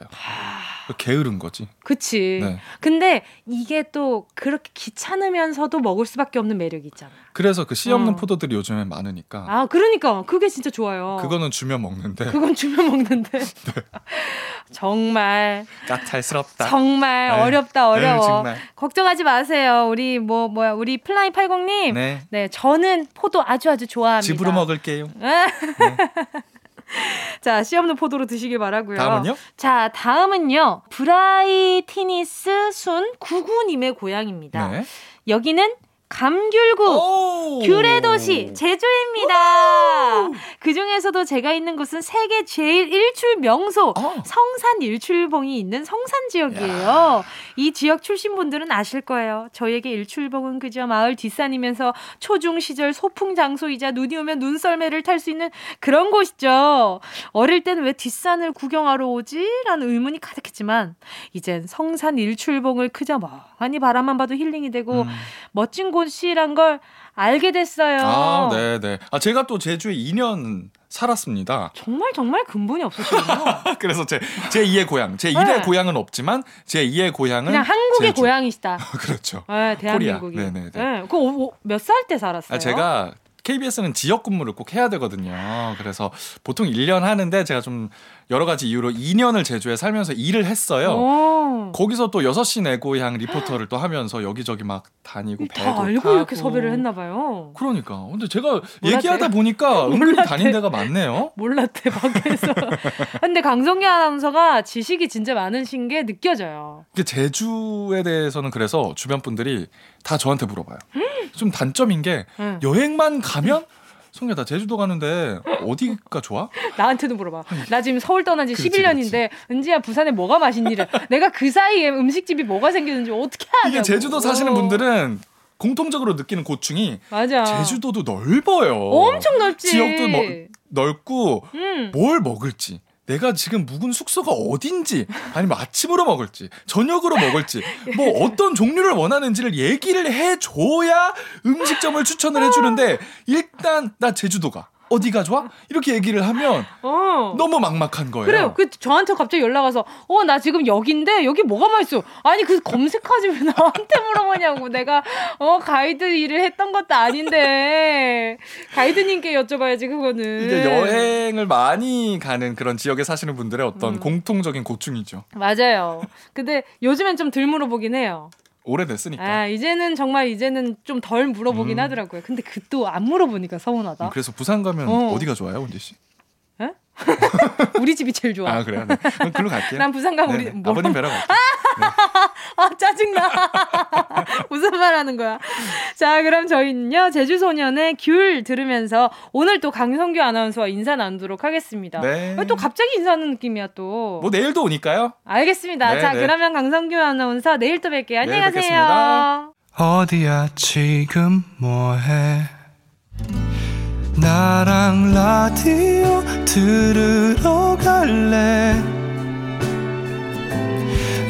게으른 거지. 그치. 네. 근데 이게 또 그렇게 귀찮으면서도 먹을 수밖에 없는 매력이 있잖아. 그래서 그 씨 없는 어. 포도들이 요즘에 많으니까 아, 그러니까 그게 진짜 좋아요. 그거는 주면 먹는데 그건 주면 먹는데. 네. 정말 까탈스럽다. 정말 아유, 어렵다 어려워. 아유, 정말. 걱정하지 마세요. 우리 뭐 뭐야 우리 fly 80님. 네. 네. 저는 포도 아주 아주 좋아합니다. 집으로 먹을게요. 자, 씨 없는 포도로 드시길 바라고요. 다음은요? 자, 다음은요. brightness 순 구구님의 고향입니다. 네. 여기는 감귤구 오! 귤의 도시 제주입니다. 그 중에서도 제가 있는 곳은 세계 제일 일출 명소 어. 성산 일출봉이 있는 성산 지역이에요. 이 지역 출신 분들은 아실 거예요. 저에게 일출봉은 그저 마을 뒷산이면서 초중 시절 소풍 장소이자 눈이 오면 눈썰매를 탈 수 있는 그런 곳이죠. 어릴 때는 왜 뒷산을 구경하러 오지? 라는 의문이 가득했지만 이젠 성산 일출봉을 그저 멍 하니 바라만 봐도 힐링이 되고 음. 멋진 곳이란 걸 알게 됐어요. 아, 네, 네. 아, 제가 또 제주에 2년 살았습니다. 정말 정말 근본이 없으시군요. 그래서 제, 제 2의 고향, 제 1의 네. 고향은 없지만 제 2의 고향은 그냥 한국의 제주. 고향이시다. 그렇죠. 네, 대한민국이. 네네네. 네, 그몇 살 때 살았어요? 아, 제가 KBS는 지역 근무를 꼭 해야 되거든요. 그래서 보통 1년 하는데 제가 좀 여러 가지 이유로 2년을 제주에 살면서 일을 했어요. 오. 거기서 또 6시 내 고향 리포터를 또 하면서 여기저기 막 다니고 배도 다 알고 타고. 이렇게 섭외를 했나 봐요. 그러니까. 근데 제가 몰랐대. 얘기하다 보니까 은근히. 다닌 데가 많네요. 몰랐대 밖에서. 근데 강성기 아나운서가 지식이 진짜 많으신 게 느껴져요. 근데 제주에 대해서는 그래서 주변 분들이 다 저한테 물어봐요. 좀 단점인 게 응. 여행만 가면 송야 나 제주도 가는데 어디가 좋아? 나한테도 물어봐. 나 지금 서울 떠난 지 그렇지, 11년인데 은지야 부산에 뭐가 맛있니래. 내가 그 사이에 음식집이 뭐가 생겼는지 어떻게 아냐고. 이게 제주도 사시는 분들은 공통적으로 느끼는 고충이 맞아. 제주도도 넓어요. 엄청 넓지. 지역도 뭐- 넓고 음. 뭘 먹을지 내가 지금 묵은 숙소가 어딘지 아니면 아침으로 먹을지 저녁으로 먹을지 뭐 어떤 종류를 원하는지를 얘기를 해줘야 음식점을 추천을 해주는데 일단 나 제주도가 어디가 좋아? 이렇게 얘기를 하면 어. 너무 막막한 거예요. 그래요. 그 저한테 갑자기 연락 와서 어 나 지금 여기인데 여기 뭐가 맛있어? 아니 그 검색하지 왜 나한테 물어보냐고. 내가 어 가이드 일을 했던 것도 아닌데 가이드님께 여쭤봐야지 그거는. 이게 여행을 많이 가는 그런 지역에 사시는 분들의 어떤 음. 공통적인 고충이죠. 맞아요. 근데 요즘엔 좀 덜 물어보긴 해요. 오래됐으니까. 아 이제는 정말 이제는 좀 덜 물어보긴 음. 하더라고요. 근데 그 또 안 물어보니까 서운하다. 음, 그래서 부산 가면 어. 어. 디가 좋아요, 은지 씨? 우리 집이 제일 좋아. 아 그래요? 네. 그럼 글로 갈게요. 난 부산 가면 우리 네네. 뭐- 아버님 뵈러 갈게요. 아 짜증나. 무슨 말 하는 거야? 자 그럼 저희는요 제주 소년의 귤 들으면서 오늘 또 강성규 아나운서와 인사 나누도록 하겠습니다. 네. 아, 또 갑자기 인사하는 느낌이야 또. 뭐 내일도 오니까요. 알겠습니다. 네, 자 네. 그러면 강성규 아나운서 내일 또 뵐게요. 안녕히 내일 가세요. 뵙겠습니다. 어디야 지금 뭐해 나랑 라디오 들으러 갈래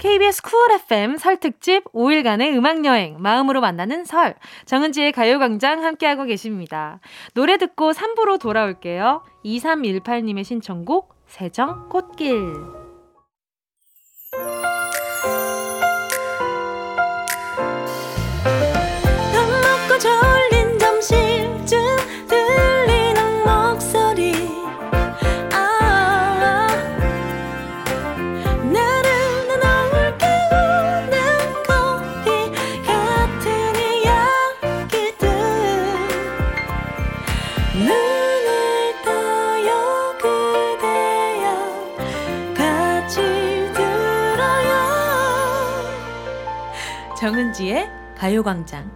KBS 쿨 FM 설 특집 5일간의 음악여행 마음으로 만나는 설 정은지의 가요광장 함께하고 계십니다. 노래 듣고 3부로 돌아올게요. 2318님의 신청곡 세정 꽃길 정은지의 가요광장.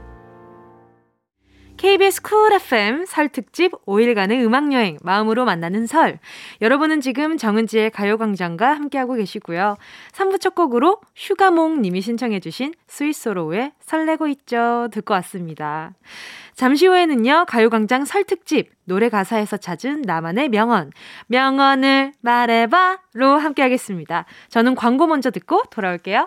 KBS Cool FM 설 특집 5일간의 음악여행 마음으로 만나는 설. 여러분은 지금 정은지의 가요광장과 함께하고 계시고요. 3부 첫 곡으로 휴가몽 님이 신청해 주신 스윗소로우의 설레고 있죠. 듣고 왔습니다. 잠시 후에는요, 가요광장 설 특집, 노래 가사에서 찾은 나만의 명언, 명언을 말해봐로 함께하겠습니다. 저는 광고 먼저 듣고 돌아올게요.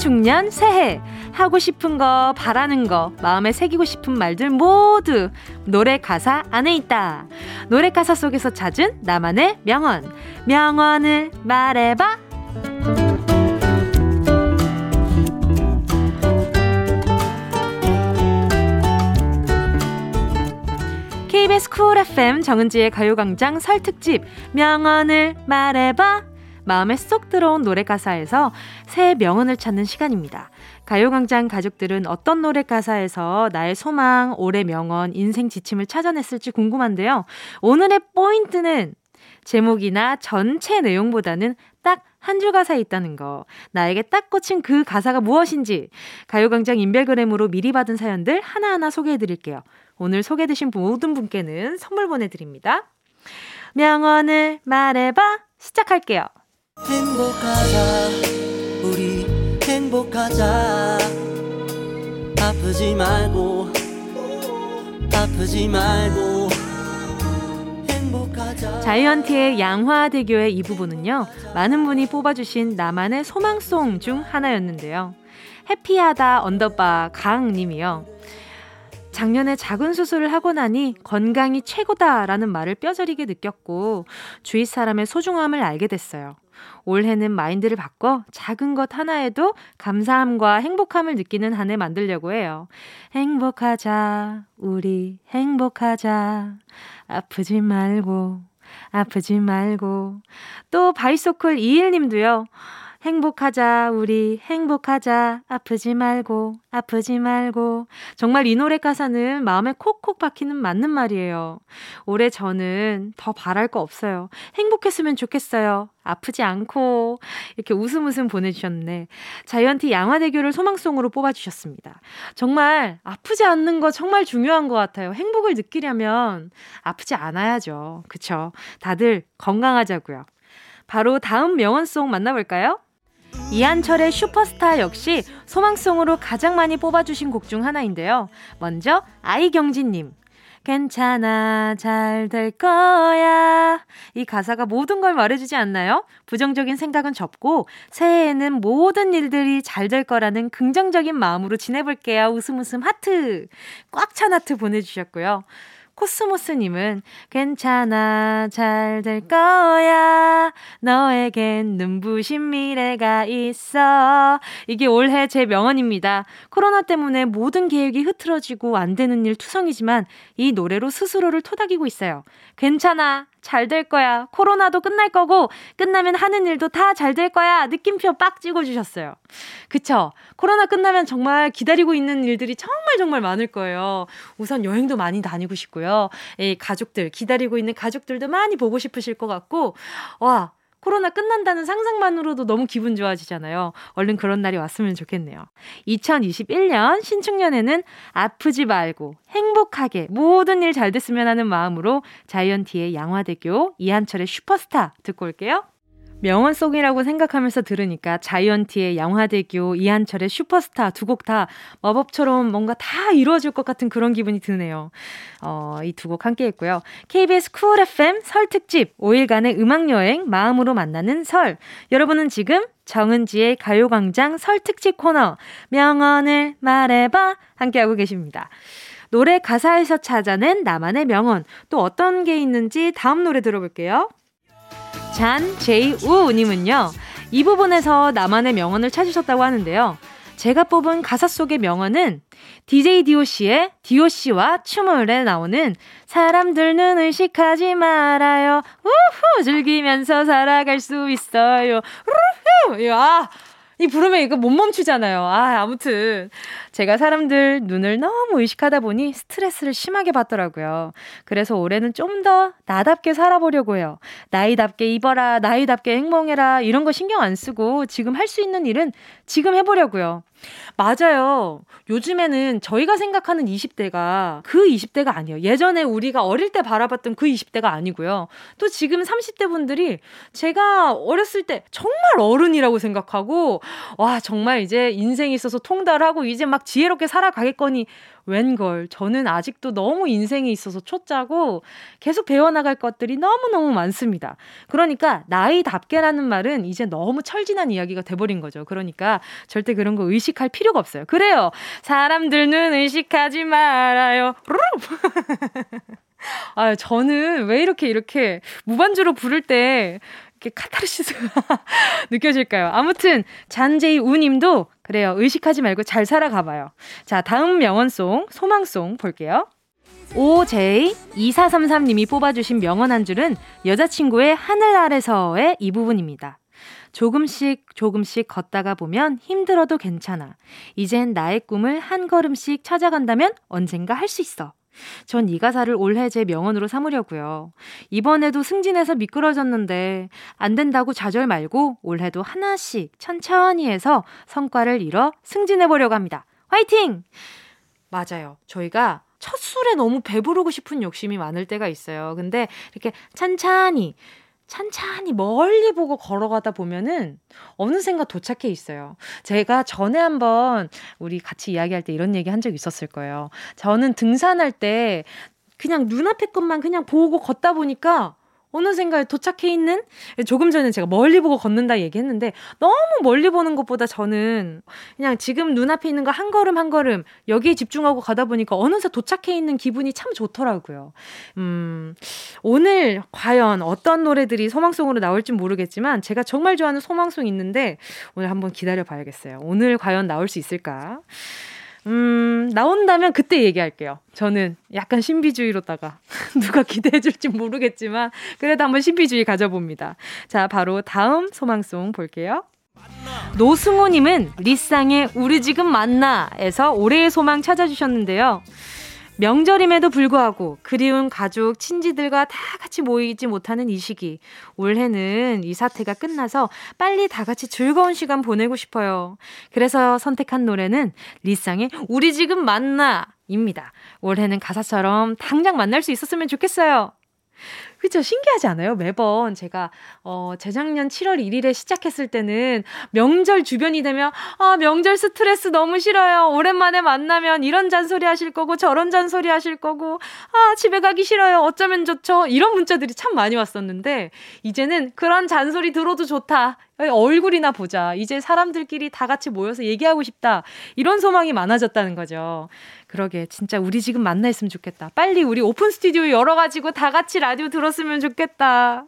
신축년 새해. 하고 싶은 거 바라는 거 마음에 새기고 싶은 말들 모두 노래 가사 안에 있다. 노래 가사 속에서 찾은 나만의 명언. 명언을 말해봐. KBS Cool FM 정은지의 가요광장 설 특집. 명언을 말해봐 마음에 쏙 들어온 노래 가사에서 새 명언을 찾는 시간입니다. 가요광장 가족들은 어떤 노래 가사에서 나의 소망, 올해 명언, 인생 지침을 찾아냈을지 궁금한데요. 오늘의 포인트는 제목이나 전체 내용보다는 딱 한 줄 가사에 있다는 거. 나에게 딱 꽂힌 그 가사가 무엇인지 가요광장 인별그램으로 미리 받은 사연들 하나하나 소개해 드릴게요. 오늘 소개되신 모든 분께는 선물 보내드립니다. 명언을 말해봐 시작할게요. 행복하자. 우리 행복하자. 아프지 말고 아프지 말고. 행복하자. 자이언티의 양화대교의 이 부분은요 많은 분이 뽑아주신 나만의 소망송 중 하나였는데요. happy하다 underbar 강님이요. 작년에 작은 수술을 하고 나니 건강이 최고다라는 말을 뼈저리게 느꼈고 주위 사람의 소중함을 알게 됐어요. 올해는 mind를 바꿔 작은 것 하나에도 감사함과 행복함을 느끼는 한 해 만들려고 해요. 행복하자, 우리 행복하자. 아프지 말고, 아프지 말고. 또 바이소클 21님도요. 행복하자, 우리 행복하자. 아프지 말고, 아프지 말고. 정말 이 노래 가사는 마음에 콕콕 박히는 맞는 말이에요. 올해 저는 더 바랄 거 없어요. 행복했으면 좋겠어요. 아프지 않고. 이렇게 웃음 웃음 보내주셨네. 자이언티 양화대교를 소망송으로 뽑아주셨습니다. 정말 아프지 않는 거 정말 중요한 것 같아요. 행복을 느끼려면 아프지 않아야죠. 그쵸? 다들 건강하자고요. 바로 다음 명언송 만나볼까요? 이한철의 슈퍼스타 역시 소망송으로 가장 많이 뽑아주신 곡 중 하나인데요. 먼저 아이경진님. 괜찮아, 잘 될 거야. 이 가사가 모든 걸 말해주지 않나요? 부정적인 생각은 접고 새해에는 모든 일들이 잘 될 거라는 긍정적인 마음으로 지내볼게요. 웃음 웃음 하트. 꽉 찬 하트 보내주셨고요. 코스모스님은 괜찮아, 잘 될 거야. 너에겐 눈부신 미래가 있어. 이게 올해 제 명언입니다. 코로나 때문에 모든 계획이 흐트러지고 안 되는 일 투성이지만 이 노래로 스스로를 토닥이고 있어요. 괜찮아. 잘 될 거야. 코로나도 끝날 거고, 끝나면 하는 일도 다 잘 될 거야. 느낌표 빡 찍어주셨어요. 그쵸? 코로나 끝나면 정말 기다리고 있는 일들이 정말 정말 많을 거예요. 우선 여행도 많이 다니고 싶고요. 이 가족들, 기다리고 있는 가족들도 많이 보고 싶으실 것 같고, 와, 코로나 끝난다는 상상만으로도 너무 기분 좋아지잖아요. 얼른 그런 날이 왔으면 좋겠네요. 2021년 신축년에는 아프지 말고 행복하게 모든 일 잘 됐으면 하는 마음으로 자이언티의 양화대교 이한철의 슈퍼스타 듣고 올게요. 명언송이라고 생각하면서 들으니까 자이언티의 양화대교, 이한철의 슈퍼스타 두 곡 다 마법처럼 뭔가 다 이루어질 것 같은 그런 기분이 드네요. 어, 이 두 곡 함께 했고요. KBS Cool FM 설 특집 5일간의 음악여행 마음으로 만나는 설. 여러분은 지금 정은지의 가요광장 설 특집 코너 명언을 말해봐 함께하고 계십니다. 노래 가사에서 찾아낸 나만의 명언 또 어떤 게 있는지 다음 노래 들어볼게요. 잔 제이우님은요, 이 부분에서 나만의 명언을 찾으셨다고 하는데요. 제가 뽑은 가사 속의 명언은 DJ DOC의 DOC와 춤을에 나오는 사람들 눈을 의식하지 말아요. 우후! 즐기면서 살아갈 수 있어요. 우후! 야! 이 부르면 이거 못 멈추잖아요. 아, 아무튼. 제가 사람들 눈을 너무 의식하다 보니 스트레스를 심하게 받더라고요. 그래서 올해는 좀 더 나답게 살아보려고 해요. 나이답게 입어라, 나이답게 행복해라, 이런 거 신경 안 쓰고 지금 할 수 있는 일은 지금 해보려고요. 맞아요. 요즘에는 저희가 생각하는 20대가 그 20대가 아니에요. 예전에 우리가 어릴 때 바라봤던 그 20대가 아니고요. 또 지금 30대 분들이 제가 어렸을 때 정말 어른이라고 생각하고, 와, 정말 이제 인생에 있어서 통달하고 이제 막 지혜롭게 살아가겠거니 웬걸. 저는 아직도 너무 인생에 있어서 초짜고 계속 배워나갈 것들이 너무너무 많습니다. 그러니까 나이답게라는 말은 이제 너무 철진한 이야기가 돼버린 거죠. 그러니까 절대 그런 거 의식할 필요가 없어요. 그래요. 사람들은 의식하지 말아요. 아, 저는 왜 이렇게 이렇게 무반주로 부를 때 카타르시스가 느껴질까요? 아무튼 잔제이 우님도 그래요. 의식하지 말고 잘 살아가봐요. 자, 다음 명언송, 소망송 볼게요. OJ2433님이 뽑아주신 명언 한 줄은 여자친구의 하늘 아래서의 이 부분입니다. 조금씩 조금씩 걷다가 보면 힘들어도 괜찮아. 이젠 나의 꿈을 한 걸음씩 찾아간다면 언젠가 할 수 있어. 전 이 가사를 올해 제 명언으로 삼으려고요. 이번에도 승진해서 미끄러졌는데 안 된다고 좌절 말고 올해도 하나씩 천천히 해서 성과를 이뤄 승진해 보려고 합니다. 화이팅! 맞아요. 저희가 첫 술에 너무 배부르고 싶은 욕심이 많을 때가 있어요. 근데 이렇게 찬찬히 찬찬히 멀리 보고 걸어가다 보면은 어느샌가 도착해 있어요. 제가 전에 한번 우리 같이 이야기할 때 이런 얘기 한적 있었을 거예요. 저는 등산할 때 그냥 눈앞에 것만 그냥 보고 걷다 보니까 어느샌가에 도착해 있는 조금 전에 제가 멀리 보고 걷는다 얘기했는데 너무 멀리 보는 것보다 저는 그냥 지금 눈앞에 있는 거 한 걸음 한 걸음 여기에 집중하고 가다 보니까 어느새 도착해 있는 기분이 참 좋더라고요. 음, 오늘 과연 어떤 노래들이 소망송으로 나올지 모르겠지만 제가 정말 좋아하는 소망송 있는데 오늘 한번 기다려 봐야겠어요. 오늘 과연 나올 수 있을까? 음, 나온다면 그때 얘기할게요. 저는 약간 신비주의로다가 누가 기대해 줄지 모르겠지만 그래도 한번 신비주의 가져봅니다. 자, 바로 다음 소망송 볼게요. 노승호님은 리쌍의 우리 지금 만나에서 올해의 소망 찾아주셨는데요. 명절임에도 불구하고 그리운 가족, 친지들과 다 같이 모이지 못하는 이 시기. 올해는 이 사태가 끝나서 빨리 다 같이 즐거운 시간 보내고 싶어요. 그래서 선택한 노래는 리쌍의 우리 지금 만나! 입니다. 올해는 가사처럼 당장 만날 수 있었으면 좋겠어요. 그죠? 신기하지 않아요? 매번 제가, 어, 재작년 7월 1일에 시작했을 때는 명절 주변이 되면, 아, 명절 스트레스 너무 싫어요. 오랜만에 만나면 이런 잔소리 하실 거고, 저런 잔소리 하실 거고, 아, 집에 가기 싫어요. 어쩌면 좋죠. 이런 문자들이 참 많이 왔었는데, 이제는 그런 잔소리 들어도 좋다. 얼굴이나 보자. 이제 사람들끼리 다 같이 모여서 얘기하고 싶다. 이런 소망이 많아졌다는 거죠. 그러게, 진짜 우리 지금 만나 있으면 좋겠다. 빨리 우리 오픈 스튜디오 열어가지고 다 같이 라디오 들었으면 좋겠다.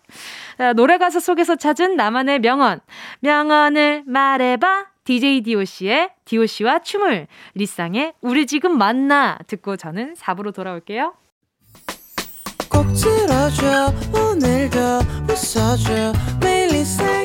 자, 노래 가사 속에서 찾은 나만의 명언. 명언을 말해봐. DJ DOC의 DOC와 춤을, 리쌍의 우리 지금 만나 듣고 저는 4부로 돌아올게요. 꼭 들어줘 오늘도 웃어줘 매일 일상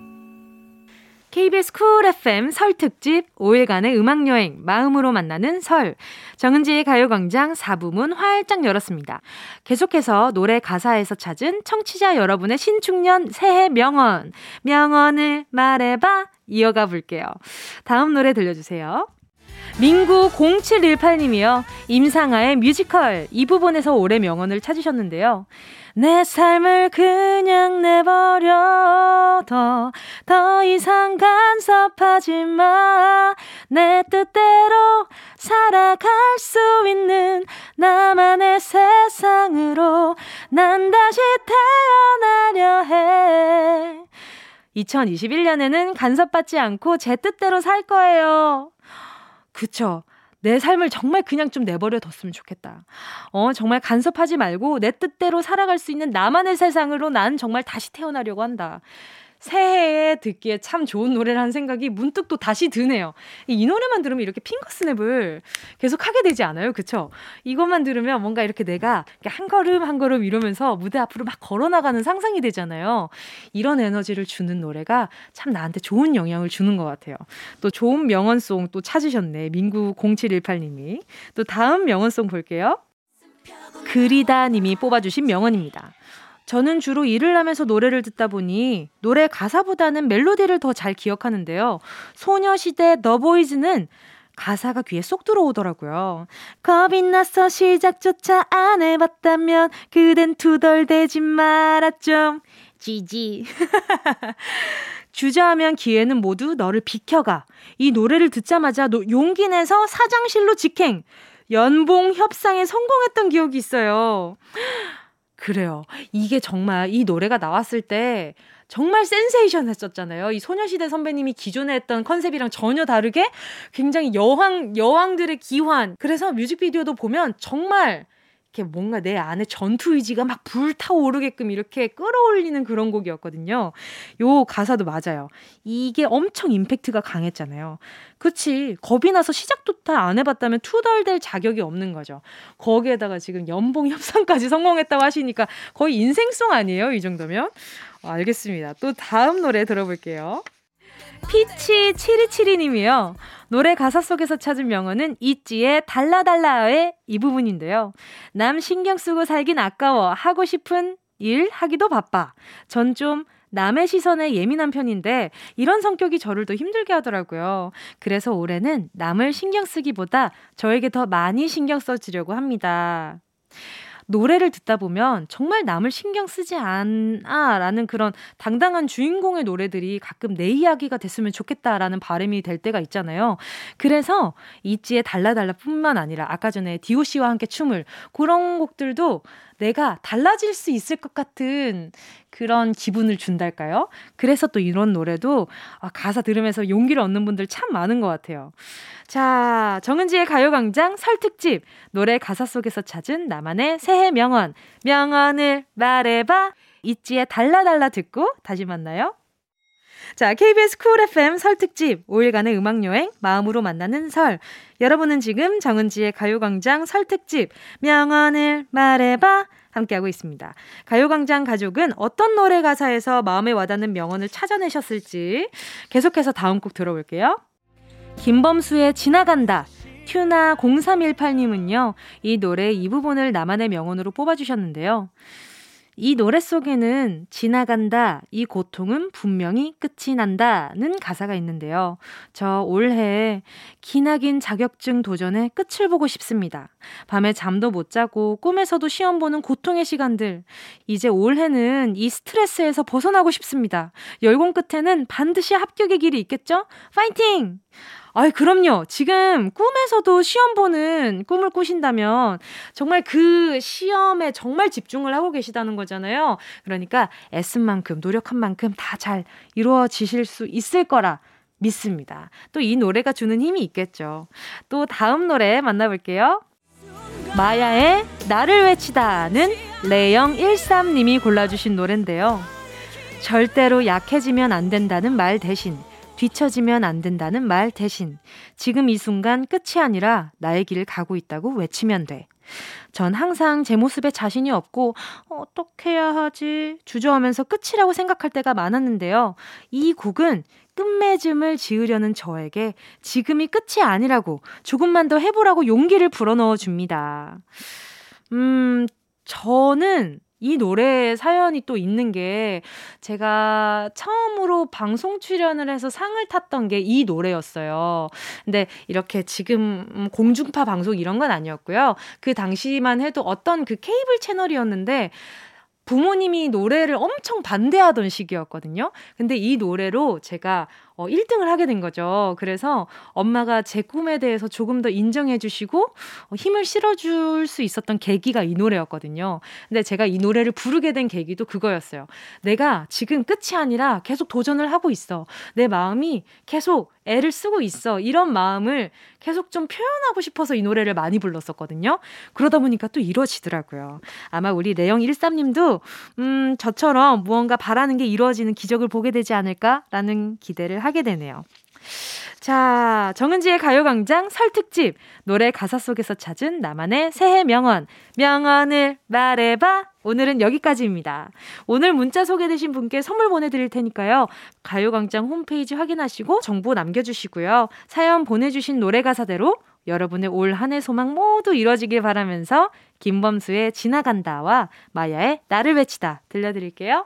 KBS Cool FM 설 특집 5일간의 음악 여행 마음으로 만나는 설 정은지의 가요광장 4부 문 활짝 열었습니다. 계속해서 노래 가사에서 찾은 청취자 여러분의 신축년 새해 명언 명언을 말해봐 이어가 볼게요. 다음 노래 들려주세요. 민구 0718님이요. 임상아의 뮤지컬 이 부분에서 올해 명언을 찾으셨는데요. 내 삶을 그냥 내버려둬 더 이상 간섭하지 마 내 뜻대로 살아갈 수 있는 나만의 세상으로 난 다시 태어나려 해 2021년에는 간섭받지 않고 제 뜻대로 살 거예요. 그쵸. 내 삶을 정말 그냥 좀 내버려 뒀으면 좋겠다. 어, 정말 간섭하지 말고 내 뜻대로 살아갈 수 있는 나만의 세상으로 난 정말 다시 태어나려고 한다. 새해에 듣기에 참 좋은 노래라는 생각이 문득 또 다시 드네요. 이 노래만 들으면 이렇게 핑거스냅을 계속 하게 되지 않아요? 그쵸? 이것만 들으면 뭔가 이렇게 내가 한 걸음 한 걸음 이러면서 무대 앞으로 막 걸어나가는 상상이 되잖아요. 이런 에너지를 주는 노래가 참 나한테 좋은 영향을 주는 것 같아요. 또 좋은 명언송 또 찾으셨네. 민구 0718님이. 또 다음 명언송 볼게요. 그리다 님이 뽑아주신 명언입니다. 저는 주로 일을 하면서 노래를 듣다 보니 노래 가사보다는 멜로디를 더 잘 기억하는데요. 소녀시대 너보이즈는 가사가 귀에 쏙 들어오더라고요. 겁이 나서 시작조차 안 해봤다면 그댄 투덜대지 좀. 지지. 주저하면 기회는 모두 너를 비켜가. 이 노래를 듣자마자 노, 용기 내서 사장실로 직행. 연봉 협상에 성공했던 기억이 있어요. 그래요. 이게 정말 이 노래가 나왔을 때 정말 센세이션 했었잖아요. 이 소녀시대 선배님이 기존에 했던 컨셉이랑 전혀 다르게 굉장히 여왕, 여왕들의 귀환. 그래서 뮤직비디오도 보면 정말 이렇게 뭔가 내 안에 전투 의지가 막 불타오르게끔 이렇게 끌어올리는 그런 곡이었거든요. 요 가사도 맞아요. 이게 엄청 임팩트가 강했잖아요. 그치. 겁이 나서 시작부터 안 해봤다면 투덜댈 자격이 없는 거죠. 거기에다가 지금 연봉 협상까지 성공했다고 하시니까 거의 인생송 아니에요? 이 정도면? 어, 알겠습니다. 또 다음 노래 들어볼게요. 피치 7272님이요. 노래 가사 속에서 찾은 명언은 있지의 달라달라의 이 부분인데요. 남 신경 쓰고 살긴 아까워. 하고 싶은 일 하기도 바빠. 전 좀 남의 시선에 예민한 편인데 이런 성격이 저를 더 힘들게 하더라고요. 그래서 올해는 남을 신경 쓰기보다 저에게 더 많이 신경 써주려고 합니다. 노래를 듣다 보면 정말 남을 신경 쓰지 않아라는 그런 당당한 주인공의 노래들이 가끔 내 이야기가 됐으면 좋겠다라는 바람이 될 때가 있잖아요. 그래서 이지의 달라달라 뿐만 아니라 아까 전에 디오 씨와 함께 춤을 그런 곡들도 내가 달라질 수 있을 것 같은 그런 기분을 준달까요? 그래서 또 이런 노래도 아, 가사 들으면서 용기를 얻는 분들 참 많은 것 같아요. 자, 정은지의 가요광장 설특집 노래 가사 속에서 찾은 나만의 새해 명언 명언을 말해봐 있지의 달라달라 듣고 다시 만나요. 자, KBS Cool FM 설 특집 5일간의 음악 여행 마음으로 만나는 설. 여러분은 지금 정은지의 가요광장 설 특집 명언을 말해봐 함께하고 있습니다. 가요광장 가족은 어떤 노래 가사에서 마음에 와닿는 명언을 찾아내셨을지 계속해서 다음 곡 들어볼게요. 김범수의 지나간다. 튜나 0318님은요, 이 노래 이 부분을 나만의 명언으로 뽑아주셨는데요. 이 노래 속에는 지나간다, 이 고통은 분명히 끝이 난다는 가사가 있는데요. 저 올해 기나긴 자격증 도전에 끝을 보고 싶습니다. 밤에 잠도 못 자고 꿈에서도 시험 보는 고통의 시간들. 이제 올해는 이 스트레스에서 벗어나고 싶습니다. 열공 끝에는 반드시 합격의 길이 있겠죠? 파이팅! 아이, 그럼요. 지금 꿈에서도 시험 보는 꿈을 꾸신다면 정말 그 시험에 정말 집중을 하고 계시다는 거잖아요. 그러니까 애쓴 만큼, 노력한 만큼 다 잘 이루어지실 수 있을 거라 믿습니다. 또 이 노래가 주는 힘이 있겠죠. 또 다음 노래 만나볼게요. 마야의 나를 외치다는 레영13님이 골라주신 노래인데요. 절대로 약해지면 안 된다는 말 대신 뒤처지면 안 된다는 말 대신 지금 이 순간 끝이 아니라 나의 길을 가고 있다고 외치면 돼. 전 항상 제 모습에 자신이 없고 어떻게 해야 하지 주저하면서 끝이라고 생각할 때가 많았는데요. 이 곡은 끝맺음을 지으려는 저에게 지금이 끝이 아니라고 조금만 더 해보라고 용기를 불어넣어 줍니다. 음, 저는 이 노래 사연이 또 있는 게 제가 처음으로 방송 출연을 해서 상을 탔던 게 이 노래였어요. 근데 이렇게 지금 공중파 방송 이런 건 아니었고요. 그 당시만 해도 어떤 그 케이블 채널이었는데 부모님이 노래를 엄청 반대하던 시기였거든요. 근데 이 노래로 제가 어, 1등을 하게 된 거죠. 그래서 엄마가 제 꿈에 대해서 조금 더 인정해 주시고 어, 힘을 실어 줄 수 있었던 계기가 이 노래였거든요. 근데 제가 이 노래를 부르게 된 계기도 그거였어요. 내가 지금 끝이 아니라 계속 도전을 하고 있어. 내 마음이 계속 애를 쓰고 있어. 이런 마음을 계속 좀 표현하고 싶어서 이 노래를 많이 불렀었거든요. 그러다 보니까 또 이루어지더라고요. 아마 우리 레영13님도, 음, 저처럼 무언가 바라는 게 이루어지는 기적을 보게 되지 않을까라는 기대를 하게 되네요. 자, 정은지의 가요광장 설특집 노래 가사 속에서 찾은 나만의 새해 명언 명언을 말해봐 오늘은 여기까지입니다. 오늘 문자 소개되신 분께 선물 보내드릴 테니까요. 가요광장 홈페이지 확인하시고 정보 남겨주시고요. 사연 보내주신 노래 가사대로 여러분의 올 한 해 소망 모두 이뤄지길 바라면서 김범수의 지나간다와 마야의 나를 외치다 들려드릴게요.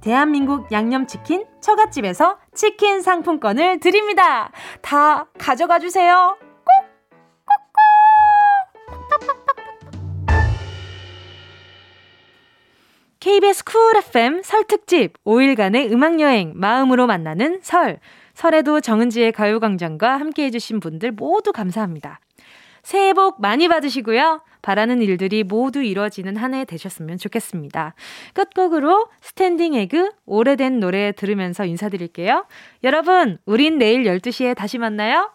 대한민국 양념치킨 처갓집에서 치킨 상품권을 드립니다. 다 가져가 주세요. KBS 쿨 FM 설 특집 5일간의 음악여행 마음으로 만나는 설. 설에도 정은지의 가요광장과 함께 해주신 분들 모두 감사합니다. 새해 복 많이 받으시고요. 바라는 일들이 모두 이루어지는 한 해 되셨으면 좋겠습니다. 끝곡으로 스탠딩 에그 오래된 노래 들으면서 인사드릴게요. 여러분, 우린 내일 12시에 다시 만나요.